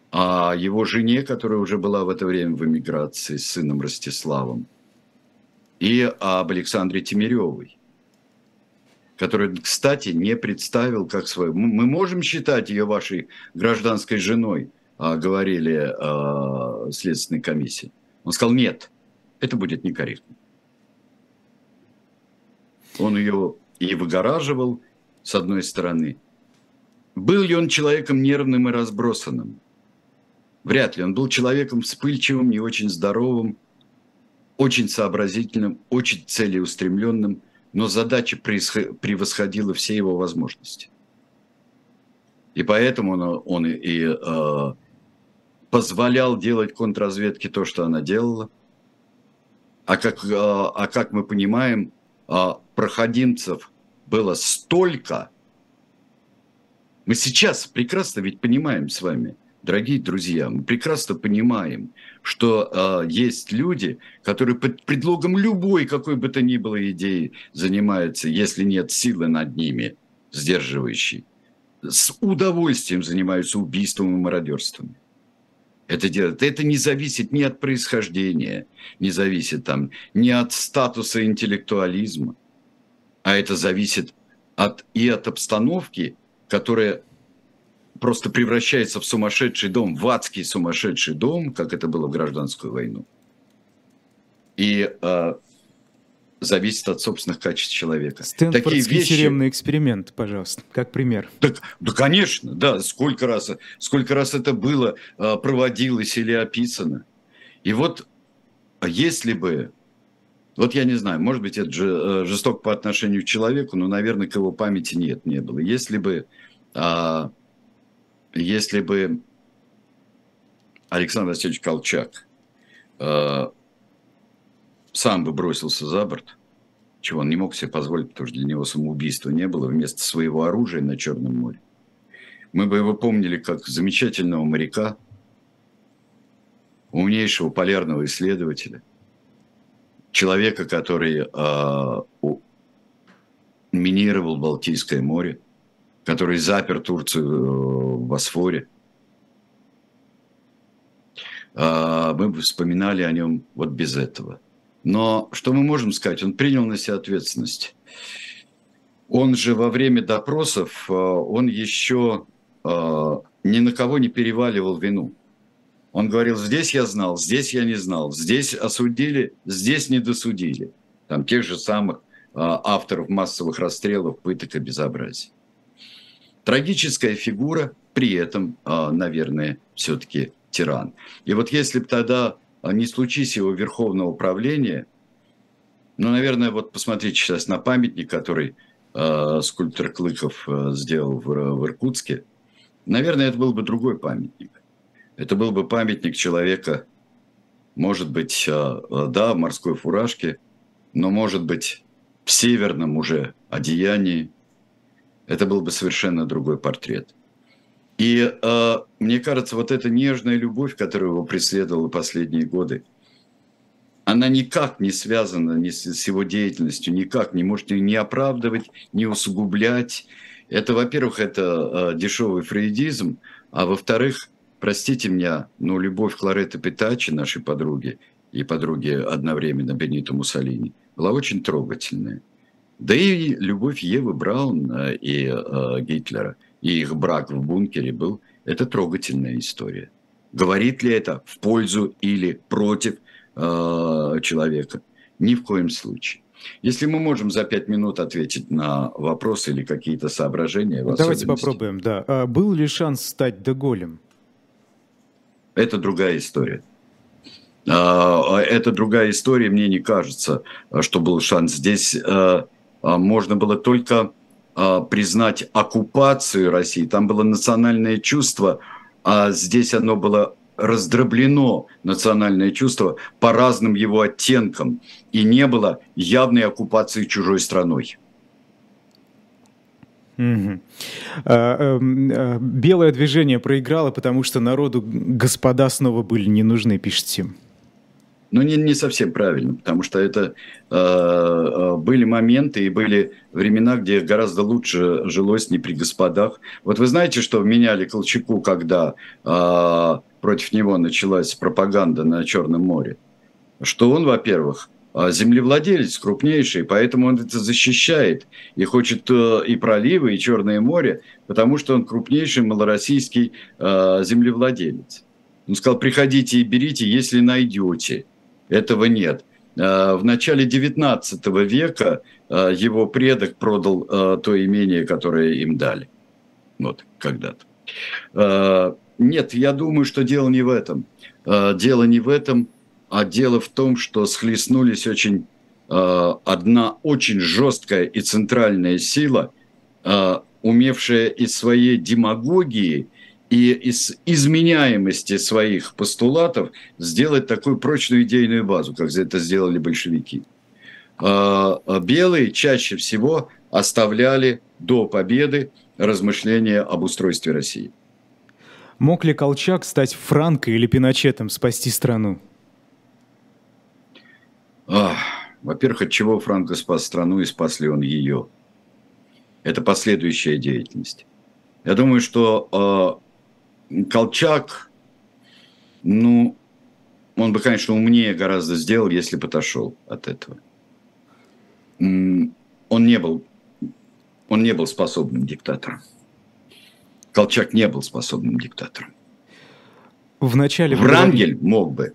о его жене, которая уже была в это время в эмиграции с сыном Ростиславом, и об Александре Тимиревой, который, кстати, не представил как свою. Мы можем считать ее вашей гражданской женой, а, говорили а, Следственной комиссии. Он сказал, нет, это будет некорректно. Он ее и выгораживал, с одной стороны. Был ли он человеком нервным и разбросанным? Вряд ли. Он был человеком вспыльчивым, не очень здоровым, очень сообразительным, очень целеустремленным, но задача превосходила все его возможности. И поэтому он, он и, э, позволял делать контрразведке то, что она делала. А как, э, а как мы понимаем, э, проходимцев было столько. Мы сейчас прекрасно ведь понимаем с вами – дорогие друзья, мы прекрасно понимаем, что э, есть люди, которые под предлогом любой, какой бы то ни было идеи занимаются, если нет силы над ними, сдерживающей, с удовольствием занимаются убийством и мародерством. Это делают. Это не зависит ни от происхождения, не зависит там, ни от статуса интеллектуализма, а это зависит от, и от обстановки, которая просто превращается в сумасшедший дом, в адский сумасшедший дом, как это было в гражданскую войну. И э, зависит от собственных качеств человека.
Такие вещи... тюремный эксперимент, пожалуйста, как пример.
Так, да, конечно, да, сколько раз, сколько раз это было, э, проводилось или описано. И вот если бы, вот я не знаю, может быть, это жестоко по отношению к человеку, но, наверное, к его памяти нет, не было. Если бы а, если бы Александр Васильевич Колчак э, сам бы бросился за борт, чего он не мог себе позволить, потому что для него самоубийства не было, вместо своего оружия на Черном море, мы бы его помнили как замечательного моряка, умнейшего полярного исследователя, человека, который э, минировал Балтийское море, который запер Турцию э, в Босфоре. А, мы вспоминали о нем вот без этого. Но что мы можем сказать? Он принял на себя ответственность. Он же во время допросов, э, он еще э, ни на кого не переваливал вину. Он говорил, здесь я знал, здесь я не знал, здесь осудили, здесь не досудили. Там тех же самых авторов массовых расстрелов, пыток и безобразий. Трагическая фигура, при этом, а, наверное, все-таки тиран. И вот если бы тогда а, не случись его верховного правления, ну, наверное, вот посмотрите сейчас на памятник, который э, скульптор Клыков э, сделал в, в Иркутске, наверное, это был бы другой памятник. Это был бы памятник человека, может быть, э, да, в морской фуражке, но, может быть, в северном уже одеянии, это был бы совершенно другой портрет. И э, мне кажется, вот эта нежная любовь, которая его преследовала последние годы, она никак не связана ни с, с его деятельностью, никак не может не оправдывать, не усугублять. Это, во-первых, это э, дешевый фрейдизм, а во-вторых, простите меня, но любовь Клареты Питачи, нашей подруги, и подруги одновременно Бенито Муссолини, была очень трогательная. Да и любовь Евы Браун э, и э, Гитлера, и их брак в бункере был, это трогательная история. Говорит ли это в пользу или против э, человека? Ни в коем случае. Если мы можем за пять минут ответить на вопросы или какие-то соображения.
Давайте попробуем, да. А был ли шанс стать Деголем?
Это другая история. А, это другая история, мне не кажется, что был шанс. Здесь э, а, можно было только а, признать оккупацию России. Там было национальное чувство, а здесь оно было раздроблено, национальное чувство, по разным его оттенкам. И не было явной оккупации чужой страной.
Угу. Белое движение проиграло, потому что народу господа снова были не нужны, пишете.
Ну, не, не совсем правильно, потому что это э, э, были моменты и были времена, где гораздо лучше жилось не при господах. Вот вы знаете, что меняли Колчаку, когда э, против него началась пропаганда на Черном море? Что он, во-первых, э, землевладелец крупнейший, поэтому он это защищает и хочет э, и проливы, и Черное море, потому что он крупнейший малороссийский э, землевладелец. Он сказал, приходите и берите, если найдете. Этого нет. А, в начале XIX века а, его предок продал а, то имение, которое им дали. Вот, когда-то. Нет, я думаю, что дело не в этом. Дело не в этом, а дело в том, что схлестнулись очень одна очень жесткая и центральная сила, умевшая из своей демагогии и из изменяемости своих постулатов сделать такую прочную идейную базу, как это сделали большевики. А, а белые чаще всего оставляли до победы размышления об устройстве России.
Мог ли Колчак стать Франко или Пиночетом, спасти страну?
во-первых, от чего Франко спас страну и спас ли он ее? Это последующая деятельность. Я думаю, что а, Колчак, ну, он бы, конечно, умнее гораздо сделал, если бы отошел от этого. Он не был, он не был способным диктатором. Колчак не был способным диктатором.
В начале...
Врангель мог бы,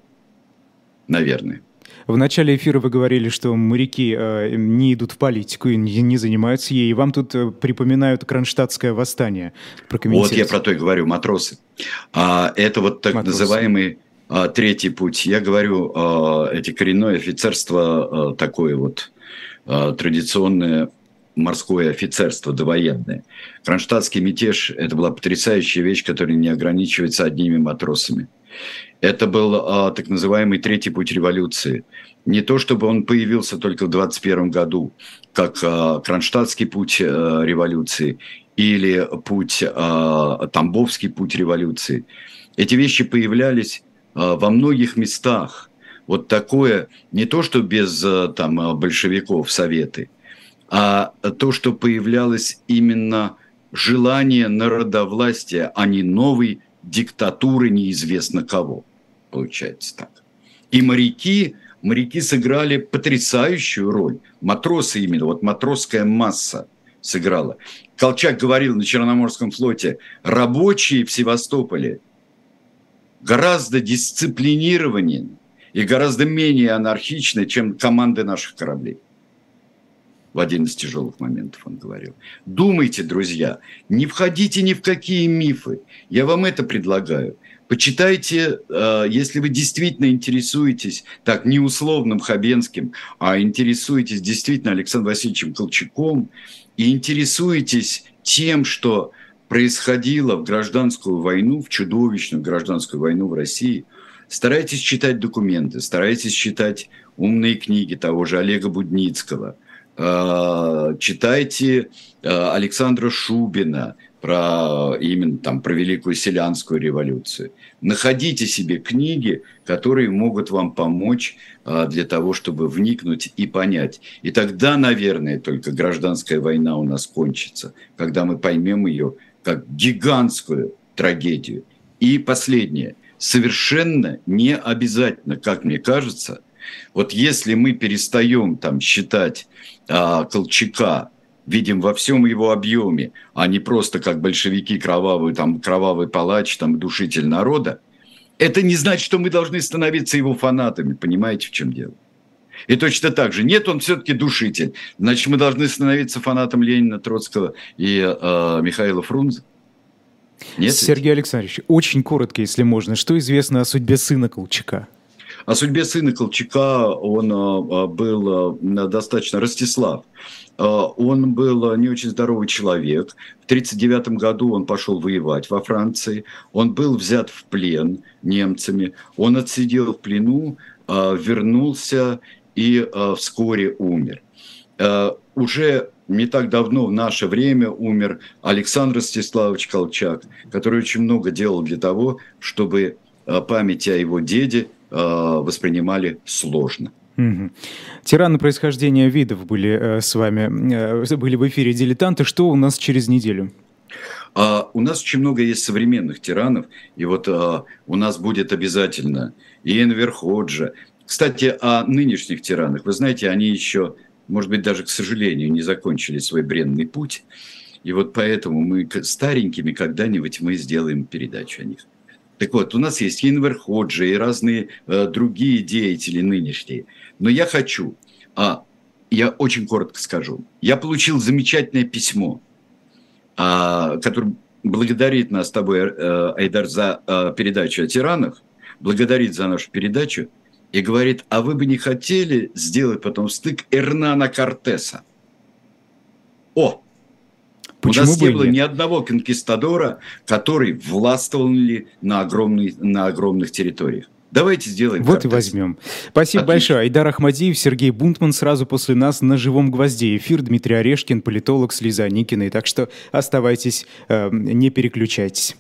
наверное.
В начале эфира вы говорили, что моряки э, не идут в политику и не, не занимаются ей. И вам тут э, припоминают Кронштадтское восстание.
Вот я про то и говорю, матросы. А, это вот так матросы. называемый а, третий путь. Я говорю, а, эти коренное офицерство а, такое вот а, традиционное морское офицерство довоенное. Кронштадтский мятеж – это была потрясающая вещь, которая не ограничивается одними матросами. Это был а, так называемый третий путь революции. Не то, чтобы он появился только в 21 году, как а, Кронштадтский путь а, революции или путь, а, Тамбовский путь революции. Эти вещи появлялись а, во многих местах. Вот такое, не то, что без а, там, большевиков, советы, а то, что появлялось именно желание народовластия, а не новой диктатуры неизвестно кого получается так. И моряки, моряки сыграли потрясающую роль. Матросы именно, вот матросская масса сыграла. Колчак говорил на Черноморском флоте, рабочие в Севастополе гораздо дисциплинированнее и гораздо менее анархичны, чем команды наших кораблей. В один из тяжелых моментов он говорил. Думайте, друзья, не входите ни в какие мифы. Я вам это предлагаю. Почитайте, э, если вы действительно интересуетесь, так, не условным Хабенским, а интересуетесь действительно Александром Васильевичем Колчаком и интересуетесь тем, что происходило в гражданскую войну, в чудовищную гражданскую войну в России, старайтесь читать документы, старайтесь читать умные книги того же Олега Будницкого, читайте э, Александра Шубина, про именно там про Великую Селянскую революцию. Находите себе книги, которые могут вам помочь а, для того, чтобы вникнуть и понять. И тогда, наверное, только гражданская война у нас кончится, когда мы поймем ее как гигантскую трагедию. И последнее. Совершенно не обязательно, как мне кажется, вот если мы перестаем там считать а, Колчака видим во всем его объеме, а не просто как большевики кровавый, там, кровавый палач, там, душитель народа, это не значит, что мы должны становиться его фанатами. Понимаете, в чем дело? И точно так же. Нет, он все-таки душитель. Значит, мы должны становиться фанатом Ленина, Троцкого и э, Михаила Фрунзе.
Нет Сергей? Александрович, очень коротко, если можно. Что известно о судьбе сына Колчака?
О судьбе сына Колчака он э, был э, достаточно Ростислав. Он был не очень здоровый человек. В 1939 году он пошел воевать во Франции. Он был взят в плен немцами. Он отсидел в плену, вернулся и вскоре умер. Уже не так давно, в наше время, умер Александр Ростиславович Колчак, который очень много делал для того, чтобы память о его деде воспринимали сложно.
Угу. Тираны происхождения видов были с вами, были в эфире «Дилетанты». Что у нас через неделю?
А у нас очень много есть современных тиранов, и вот а, у нас будет обязательно и Энвер Ходжа. Кстати, о нынешних тиранах. Вы знаете, они еще, может быть, даже, к сожалению, не закончили свой бренный путь. И вот поэтому мы старенькими когда-нибудь мы сделаем передачу о них. Так вот, у нас есть Инвер Ходжи и разные э, другие деятели нынешние. Но я хочу, а я очень коротко скажу, я получил замечательное письмо – а, который благодарит нас с тобой, э, Айдар, за э, передачу о тиранах, благодарит за нашу передачу и говорит, а вы бы не хотели сделать потом стык Эрнана Кортеса? О, Почему у нас не было нет? ни одного конкистадора, который властвовал на, огромный, на огромных территориях. Давайте сделаем.
Вот и возьмем. Спасибо Отлично. большое. Айдар Ахмадиев, Сергей Бунтман сразу после нас на живом гвозде. Эфир Дмитрий Орешкин, политолог с Лиза Никиной. Так что оставайтесь, э, не переключайтесь.